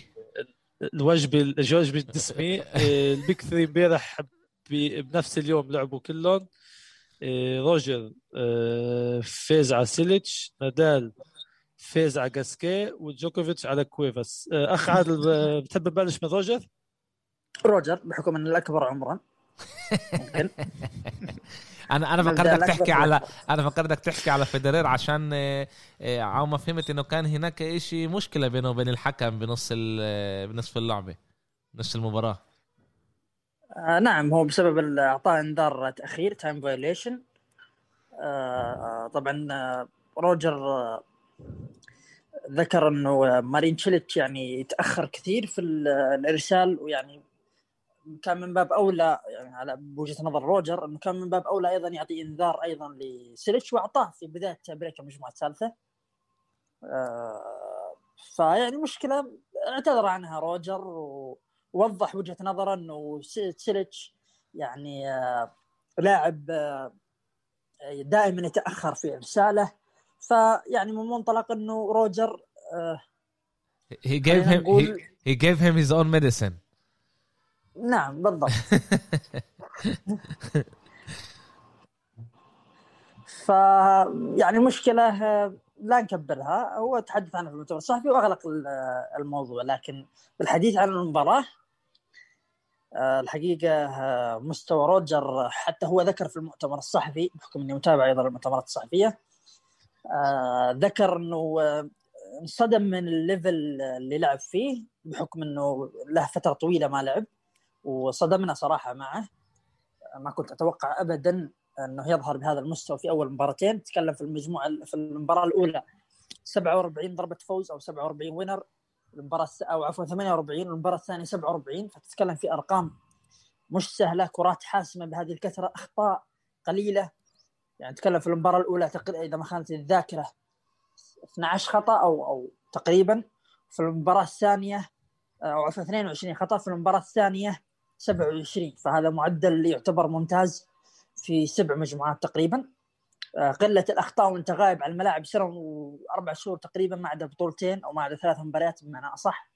الوجبة الوجبة الدسمه *laughs* ال Big 3 امبارح بنفس اليوم لعبوا كلهم. إيه، روجر إيه، فاز على سيليتش نادال فاز على جاسكي وجوكوفيتش على كويفاس. إيه، أخ عادل بتحب نبلش من روجر؟ روجر بحكم إنه الأكبر عمرا. ممكن. *laughs* أنا أنا فكرتك تحكي على أنا فكرتك تحكي على فيدرير عشان على ما فهمت إنه كان هناك شيء مشكلة بينه وبين الحكم بنص بنصف اللعبة نص المباراة. آه نعم هو بسبب إعطاء إنذار تأخير time violation آه طبعا آه، روجر آه ذكر إنه مارين تشيلتش يعني تاخر كثير في الإرسال ويعني كان من باب أولى يعني على بوجهة نظر روجر إنه كان من باب أولى أيضا يعطي إنذار أيضا لسيليتش وأعطاه في بداية break المجموعه الثالثه فيعني مشكلة اعتذر عنها روجر و وضح وجهة نظره إنه سيليتش يعني آه، لاعب آه، دائما يتأخر في إرساله. فيعني من منطلق إنه روجر he gave him he, he gave him his own medicine. نعم بالضبط. *laughs* ف يعني المشكلة لا نكبرها. هو تحدث عنها في المؤتمر الصحفي وأغلق الموضوع. لكن بالحديث عن المباراة آه، الحقيقة آه، مستوى روجر حتى هو ذكر في المؤتمر الصحفي بحكم إني متابع أيضا المؤتمرات الصحفية آه، ذكر إنه انصدم من ال level اللي لعب فيه بحكم إنه له فترة طويلة ما لعب وصدمنا صراحة معه. ما كنت أتوقع ابدا إنه يظهر بهذا المستوى في أول مباراتين. تكلم في المجموعة في المباراة الأولى 47 ضربة فوز أو 47 وينر المباراة أو عفوا 48 المباراه الثانية 47 فتتكلم في أرقام مش سهلة كرات حاسمة بهذه الكثرة أخطاء قليلة. يعني تكلم في المباراة الأولى تقريبا إذا ما خانت الذاكرة 12 خطأ أو أو تقريبا. في المباراة الثانية أو عفوا 22 خطأ. في المباراة الثانية 27 فهذا معدل يعتبر ممتاز في سبع مجموعات تقريبا. آه، قلة الأخطاء وانت غايب عن الملاعب سنه وأربع شهور تقريبا ما عدا بطولتين أو ما عدا ثلاث مباريات بمعنى أصح.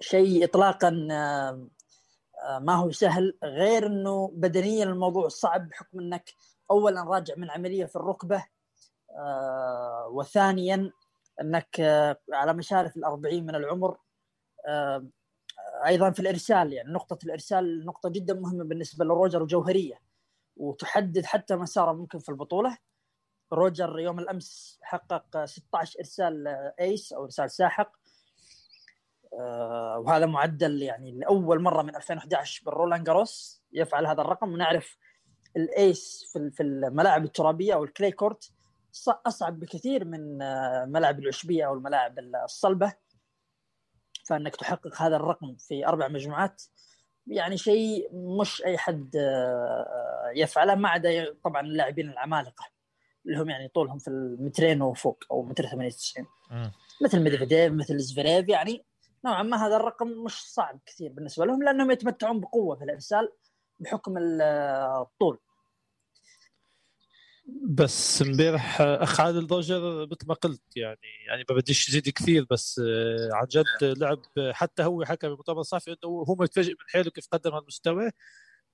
شيء اطلاقا آه، آه، ما هو سهل غير إنه بدنيا الموضوع صعب بحكم إنك اولا راجع من عملية في الركبة وثانيا إنك على مشارف الأربعين من العمر أيضا في الإرسال يعني نقطة الإرسال نقطة جدا مهمة بالنسبة لروجر وجوهريه وتحدد حتى مساره ممكن في البطولة. روجر يوم الأمس حقق 16 إرسال ace أو إرسال ساحق. آه، وهذا معدل يعني لأول مرة من 2011 بالرولان جاروس يفعل هذا الرقم. ونعرف ال ace في الملاعب الترابية أو ال clay court أصعب بكثير من آه، ملاعب العشبية أو الملاعب الصلبة. فإنك تحقق هذا الرقم في أربع مجموعات يعني شيء مش أي حد آه، يفعله ما عدا طبعا اللاعبين العمالقة اللي هم يعني طولهم في المترين وفوق أو متر 98 مثل ميدفيديف مثل زفيريف يعني نوعا ما هذا الرقم مش صعب كثير بالنسبة لهم لأنهم يتمتعون بقوة في الإرسال بحكم الطول. بس امبارح اخ عادل ضجر مثل ما قلت يعني يعني ما بديش يزيد كثير بس آه، عن جد لعب حتى هو حكى بالمؤتمر الصحفي إنه هو متفاجئ من حاله كيف قدم هالمستوى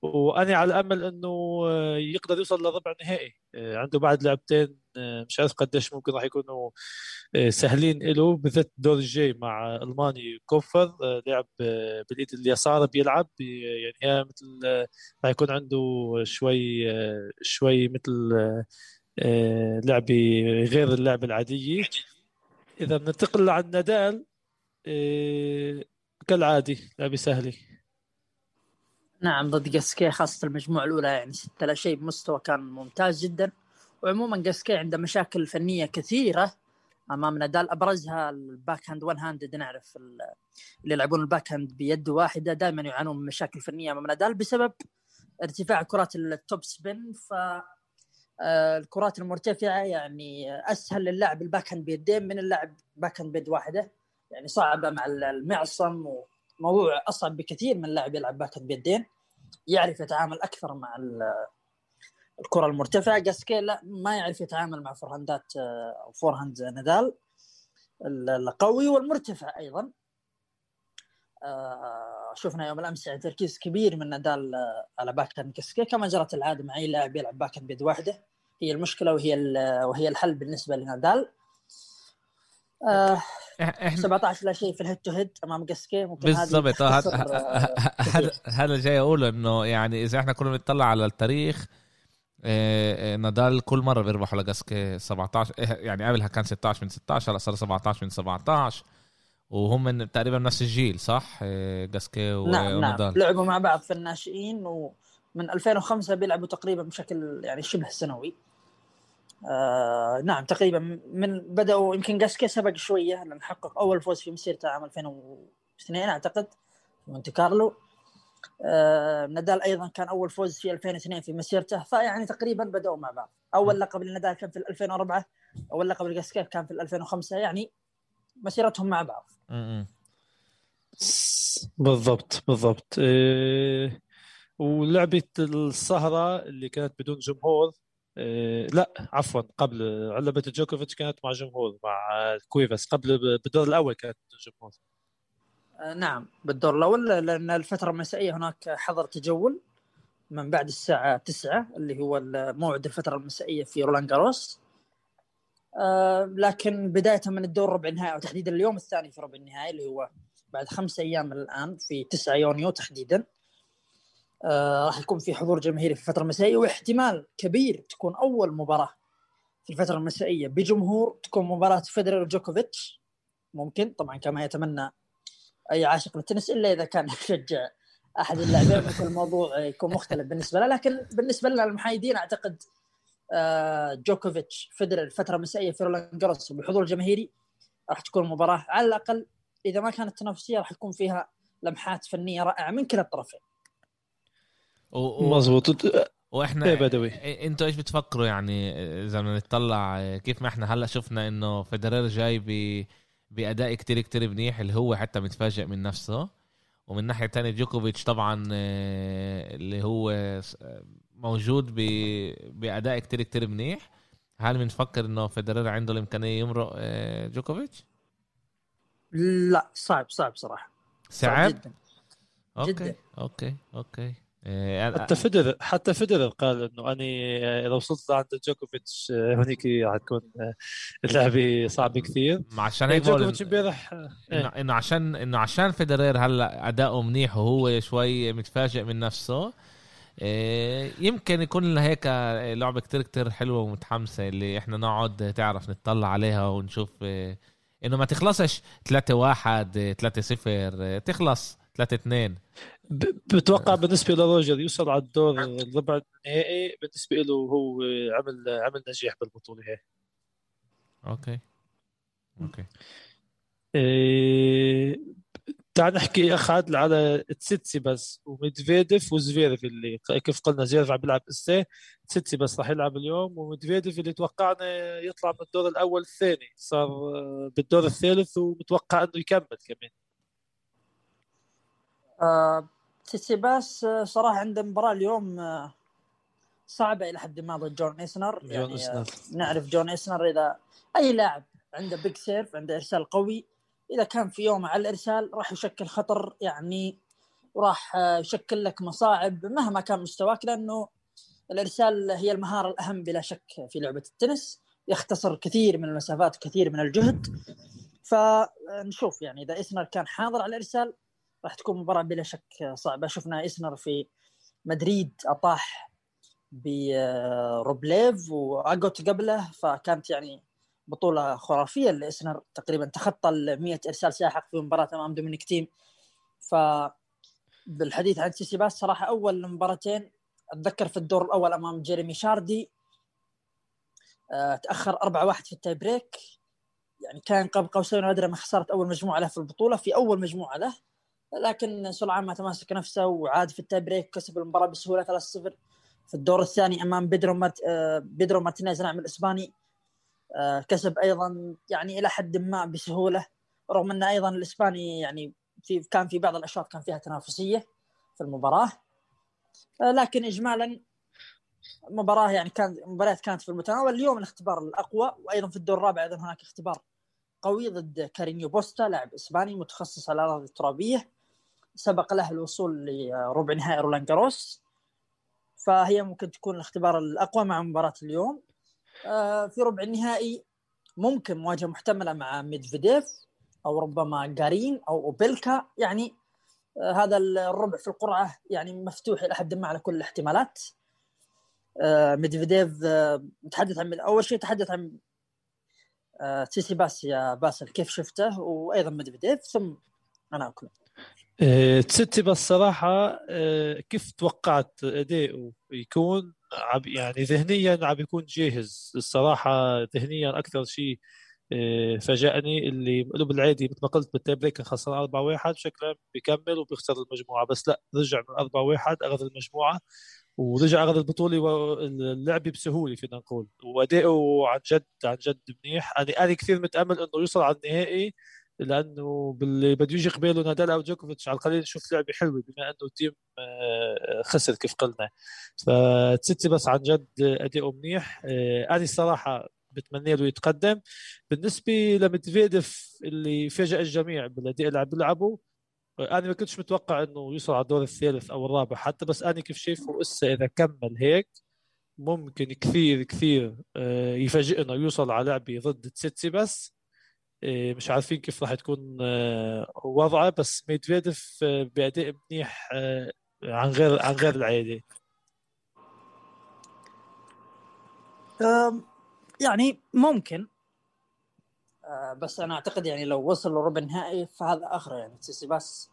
وأنا على امل إنه آه، يقدر يوصل لربع نهائي آه، عنده بعد لعبتين آه، مش عارف قديش ممكن راح يكونوا سهلين له بالذات الدور الجاي مع ألماني كوفر لعب بالايد اليسار بيلعب يعني هي مثل راح يكون عنده شوي شوي مثل لعبة غير اللعبة العادية. إذا بننتقل عن نادال كالعادي لعبة سهلة. نعم ضد جاسكي خاصة المجموعة الأولى يعني ستة لا شيء بمستوى كان ممتاز جدا. وعموما جاسكي عنده مشاكل فنية كثيرة أمام نادال. أبرزها ال backhand one hand نعرف اللي يلعبون ال backhand بيد واحدة دائما يعانون من مشاكل فنية أمام نادال بسبب ارتفاع كرات ال top spin ف آه، الكرات المرتفعة يعني أسهل للاعب ال backhand بيدين من اللاعب backhand بيد واحدة. يعني صعبة مع المعصم و موضوع أصعب بكثير من لاعب يلعب back بيدين يعرف يتعامل أكثر مع الكرة المرتفعة. جاسكي لا ما يعرف يتعامل مع forehand ات أو آه، forehand نادال القوي والمرتفع أيضا. آه، شفنا يوم الأمس يعني تركيز كبير من نادال آه، على back جاسكي كما جرت العادة مع اي لاعب يلعب back بيد واحدة. هي المشكلة وهي وهي الحل بالنسبة لنادال. إحنا 17 لا شيء في ال head to head أمام جاسكي ممكن بالضبط. آه، هذا هذا جاي أقول إنه يعني إذا إحنا كنا بنطلع على التاريخ آه، آه، نادال كل مرة بيربحوا لجاسكي 17 يعني قبلها كان 16 من 16 هلا صار 17 من 17 وهم من تقريبا نفس الجيل صح؟ جاسكي نعم ونادال. نعم لعبوا مع بعض في الناشئين ومن 2005 بيلعبوا تقريبا بشكل يعني شبه سنوي. آه نعم تقريبا من بدأوا يمكن جاسكي سبق شوية لأن حقق أول فوز في مسيرته عام 2002 أعتقد في مونتي كارلو. آه نادال أيضا كان أول فوز في 2002 في مسيرته فيعني تقريبا بدأوا مع بعض. أول لقب لنادال كان في 2004 أول لقب لجاسكي كان في 2005 يعني مسيرتهم مع بعض. بالضبط بالضبط. إيه ولعبة السهرة اللي كانت بدون جمهور لا عفوا قبل لعبة جوكوفيتش كانت مع جمهور مع كويفاس قبل بالدور الأول كانت جمهور آه، نعم بالدور الأول لأن الفترة المسائية هناك حظر تجول من بعد الساعة 9 اللي هو موعد الفترة المسائية في رولان جاروس. آه لكن بداية من الدور ربع النهائي وتحديدا اليوم الثاني في ربع النهائي اللي هو بعد خمس أيام من الآن في 9 يونيو تحديدا. آه راح يكون في حضور جماهيري في الفترة المسائية واحتمال كبير تكون أول مباراة في الفترة المسائية بجمهور تكون مباراة فيدرر جوكوفيتش. ممكن طبعا كما يتمنى أي عاشق للتنس إلا إذا كان *laughs* يشجع أحد اللاعبين ممكن الموضوع يكون مختلف بالنسبة له. لكن بالنسبة لنا المحايدين أعتقد آه، جوكوفيتش فدرر فترة مسائية في رولان جاروس بحضور جماهيري راح تكون مباراة على الأقل إذا ما كانت تنافسية راح يكون فيها لمحات فنية رائعة من كلا الطرفين. و... مظبوط. وإحنا إيه بدوي. إنتوا إيش بتفكروا يعني إذا بدنا نطلع كيف ما إحنا هلأ شفنا إنه فيدرر جاي ب بأداء كتير كتير منيح اللي هو حتى متفاجئ من نفسه. ومن ناحية تانية جوكوفيتش طبعا آه، اللي هو موجود بأداء كتير كتير منيح. هل بنفكر إنه فيدرر عنده الإمكانية يمرق آه، جوكوفيتش؟ لا صعب صعب صراحة. صعب, صعب؟ جدا. أوكي جدا. أوكي أوكي. إيه، حتى فيدرر حتى فيدرر قال إنه أني اذا وصلت عند جوكوفيتش آه، هنيك حتكون آه، اللعبة صعبة كثير عشان هيك جوكوفيتش امبارح انه إيه. انه عشان إنه عشان فيدرر هلأ أداؤه منيح وهو شوي متفاجئ من نفسه إيه، يمكن يكون هيك لعبة كتير كتير حلوة ومتحمسة اللي إحنا نقعد تعرف نطلع عليها ونشوف إنه ما تخلصش 3 1 3 0 تخلص 3 2 بتوقع بالنسبة لروجر يوصل على الدور الربع النهائي بالنسبة له هو عمل عمل نجاح بالبطولة. هي أوكي. أوكي. إيه... تعال نحكي اخ عادل على تسيتسيباس وميدفيديف وزفيرف اللي كيف قلنا زفيرف عم بيلعب اسا تسيتسيباس راح يلعب اليوم وميدفيديف اللي توقعنا يطلع من الدور الأول الثاني. صار بالدور الثالث ومتوقع إنه يكمل كمان. آه تسيتسيباس آه، صراحة عنده مباراة اليوم آه، صعبة إلى حد ما ضد جون إيسنر. جون يعني إسنر. آه، نعرف جون إيسنر إذا أي لاعب عنده big serve عنده إرسال قوي إذا كان في يوم على الإرسال راح يشكل خطر يعني وراح يشكل لك مصاعب مهما كان مستواك لأنه الإرسال هي المهارة الأهم بلا شك في لعبة التنس. يختصر كثير من المسافات وكثير من الجهد. فنشوف يعني إذا إيسنر كان حاضر على الإرسال راح تكون مباراة بلا شك صعبة. شفنا اسنر في مدريد أطاح بروبليف واجوت قبله فكانت يعني بطولة خرافية. لاسنر تقريبا تخطى ال 100 إرسال ساحق في مباراة أمام دومينيك تيم. ف بالحديث عن تسيتسيباس صراحة أول مباراتين أتذكر في الدور الأول أمام جيريمي شاردي آه، تأخر 4-1 في ال tie break. يعني كان قاب قوسين وأدنى من خسارة أول مجموعة له في البطولة في أول مجموعة له. لكن سرعان ما تماسك نفسه وعاد في ال tie break كسب المباراة بسهولة 3-0 في الدور الثاني أمام بيدرو مارت... بيدرو مارتينيز نعم الإسباني آه، كسب أيضا يعني إلى حد ما بسهولة رغم إن أيضا الإسباني يعني في كان في بعض الأشواط كان فيها تنافسية في المباراة. آه، لكن اجمالا مباراة يعني كان مباريات كانت في المتناول. اليوم الاختبار الأقوى وأيضا في الدور الرابع أيضا هناك اختبار قوي ضد كارينيو بوستا لاعب إسباني متخصص على الأراضي الترابية. سبق له الوصول لربع نهائي رولان جاروس. فهي ممكن تكون الاختبار الأقوى مع مباراة اليوم. آه، في ربع النهائي ممكن مواجهة محتملة مع ميدفيديف أو ربما جارين أو أوبيلكا. يعني آه، هذا الربع في القرعة يعني مفتوح إلى حد ما على كل الاحتمالات. آه، ميدفيديف متحدث عن أول شيء تحدث عن تسيتسيباس يا باسل كيف شفته؟ وأيضا ميدفيديف ثم أنا آه، تسيتسيباس صراحة آه، كيف توقعت أداؤه يكون؟ عم يعني ذهنيا عم يكون جاهز. الصراحة ذهنيا أكثر شيء آه، فاجأني اللي له بالعادي مثل ما قلت بال tie break خسران 4 1 شكله بيكمل وبيخسر المجموعة. بس لا رجع من 4 1 أخذ المجموعة ورجع أخذ البطولة واللعبة بسهولة فينا نقول. وأداؤه عن جد عن جد منيح. أنا أنا كثير متأمل إنه يوصل على النهائي. لأنه باللي بده يجي قباله نادال أو جوكوفيتش على القليل نشوف لعبة حلوة بما إنه تيم آه، خسر كيف قلنا. فتسيتي بس عن جد اداؤه منيح. آه، أنا الصراحه بتمنى له يتقدم. بالنسبة لمدفيدف اللي فاجأ الجميع بالأداء اللي عم بيلعبه أنا ما كنتش متوقع إنه يوصل على الدور الثالث أو الرابع. حتى بس أنا كيف شايفه إسا إذا كمل هيك ممكن كثير كثير آه، يفاجئنا ويوصل على لعبة ضد تسيتسيباس. آه، مش عارفين كيف راح تكون آه، وضعه بس ميدفيديف باداء منيح عن غير عن غير العادي يعني ممكن. بس أنا أعتقد يعني لو وصل لربع النهائي فهذا اخر يعني تسيتسيباس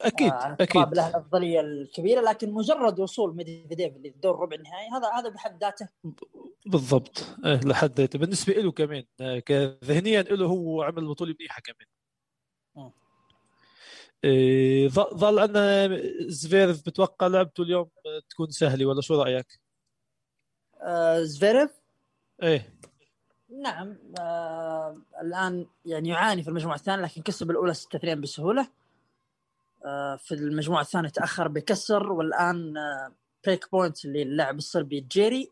أكيد آه أكيد. له الأفضلية الكبيرة لكن مجرد وصول ميدفيديف للدور ربع النهائي هذا هذا بحد ذاته. بالضبط. إيه لحد ذاته. بالنسبة له كمان آه، ذهنيا له هو عمل بطوله منيحه كمان. إيه ظل أن زفيرف بتوقع لعبته اليوم تكون سهلة ولا شو رأيك؟ آه زفيرف؟ إيه. نعم آه الآن يعني يعاني في المجموعة الثانية لكن كسب الأولى 6 2 بسهولة. آه، في المجموعة الثانية تأخر بكسر والآن break آه، point للاعب الصربي جيري.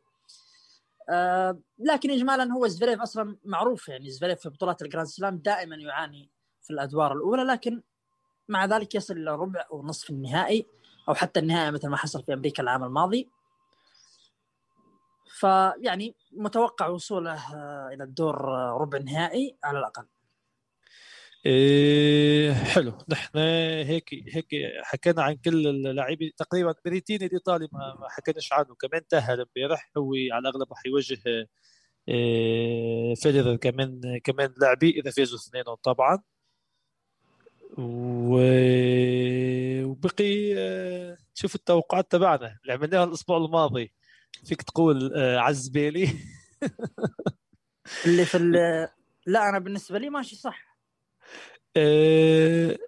آه، لكن اجمالا هو زفيريف أصلا معروف يعني زفيريف في بطولات ال Grand Slam دائما يعاني في الأدوار الأولى لكن مع ذلك يصل إلى ربع أو نصف النهائي أو حتى النهائي مثل ما حصل في أمريكا العام الماضي. فيعني متوقع وصوله إلى الدور ربع النهائي على الأقل. إيه حلو. نحن هيك هيك حكينا عن كل اللاعبين. تقريبا بريتيني الإيطالي ما, حكيناش عنه. كمان تاهل امبارح هو على الأغلب راح يواجه إيه كمان كمان لاعبي إذا فازوا اثنينهم طبعا. و... وبقي آه، شوف التوقعات تبعنا. اللي عملناها الأسبوع الماضي فيك تقول آه، عزبالي *laughs* اللي في لا أنا بالنسبة لي ماشي صح. آه،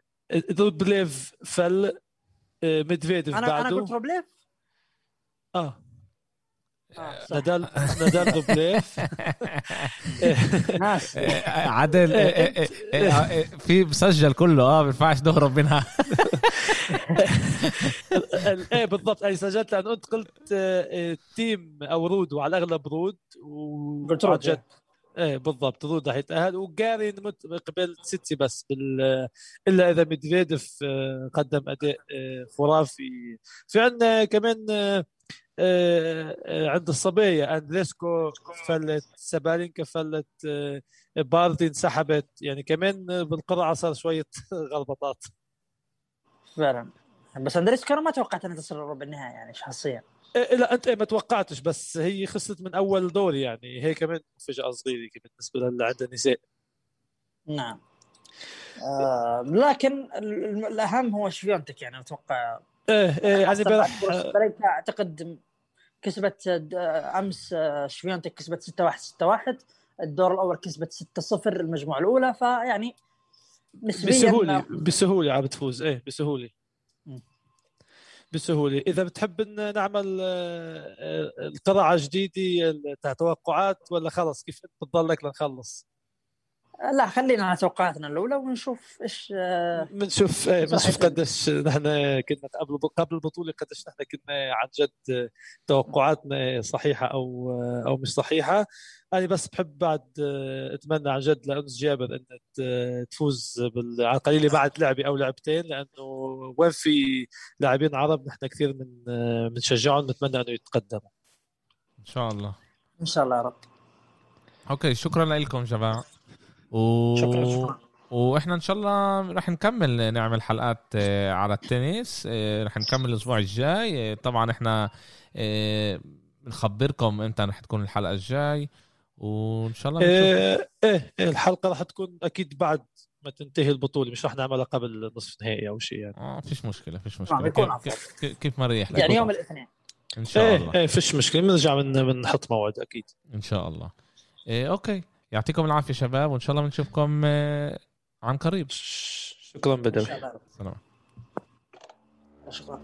بليف فل آه، ميدفيديف أنا بعده. أنا قلت روبليف آه. آه، نادال نادال دوبليف ناس عدل في مسجل كله. آه ما ينفعش نهرب منها. *laughs* إيه بالضبط. أي سجلت لأن أنت قلت تيم أو رود وعلى الأغلب رود قلت رود إيه بالضبط ضد راح يتاهل وجاري قبل سيتي بس بال... إلا إذا ميدفيديف آه، قدم أداء آه، خرافي. في عندنا كمان آه، عند الصبية أندريسكو فلت سابالينكا فلت باردي انسحبت. يعني كمان بالقرعة صار شوية *laughs* غلطات فعلا. بس أندريسكو ما توقعت إنها تصل ربع النهائي يعني شخصيا. لا أنت ما توقعتش بس هي خسرت من أول دور يعني. هي كمان مفاجأة صغيرة بالنسبة للي عند النساء. نعم. آه لكن الأهم هو شفيونتك يعني أتوقع. إيه إيه يعني امبارح أعتقد كسبت آه، أمس آه، شفيونتك كسبت 6 1 6 1 الدور الأول كسبت 6 0 المجموعة الأولى. فيعني نسبيا بسهولة بسهولة عم تفوز. إيه بسهولة. بسهولة. إذا بتحب إن نعمل آه، آه، القرعه جديدة توقعات ولا خلص كيف بتضلك لنخلص؟ لا خلينا على توقعاتنا الأولى ونشوف إيش بنشوف آه، بنشوف قديش نحن كنا قبل قبل البطولة قديش نحن كنا عن جد توقعاتنا صحيحة أو أو مش صحيحة. أنا بس بحب بعد أتمنى عن جد لأنس جابر ان تفوز على القليله بعد لعبة أو لعبتين لأنه وين في لاعبين عرب نحن كثير من بنشجعهم نتمنى إنه يتقدموا. إن شاء الله. إن شاء الله يا رب. أوكي شكرا لكم جماعة. و... شكرا شكرا. وإحنا إن شاء الله رح نكمل نعمل حلقات آه، على التنس آه، رح نكمل الأسبوع الجاي. آه، طبعا إحنا بنخبركم إمتى رح تكون الحلقة الجاي وإن شاء الله إيه, إيه الحلقة رح تكون أكيد بعد ما تنتهي البطولة مش رح نعملها قبل نصف نهائي أو شيء يعني. آه فيش مشكلة فيش مشكلة. كيف, كيف, كيف ما ريح. يعني يوم الاثنين. إن شاء إيه الله. إيه فيش مشكلة بنرجع بنحط موعد أكيد. إن شاء الله. إيه أوكي. يعطيكم العافية شباب وإن شاء الله بنشوفكم آه، عن قريب. شكرا سلام. شكرا.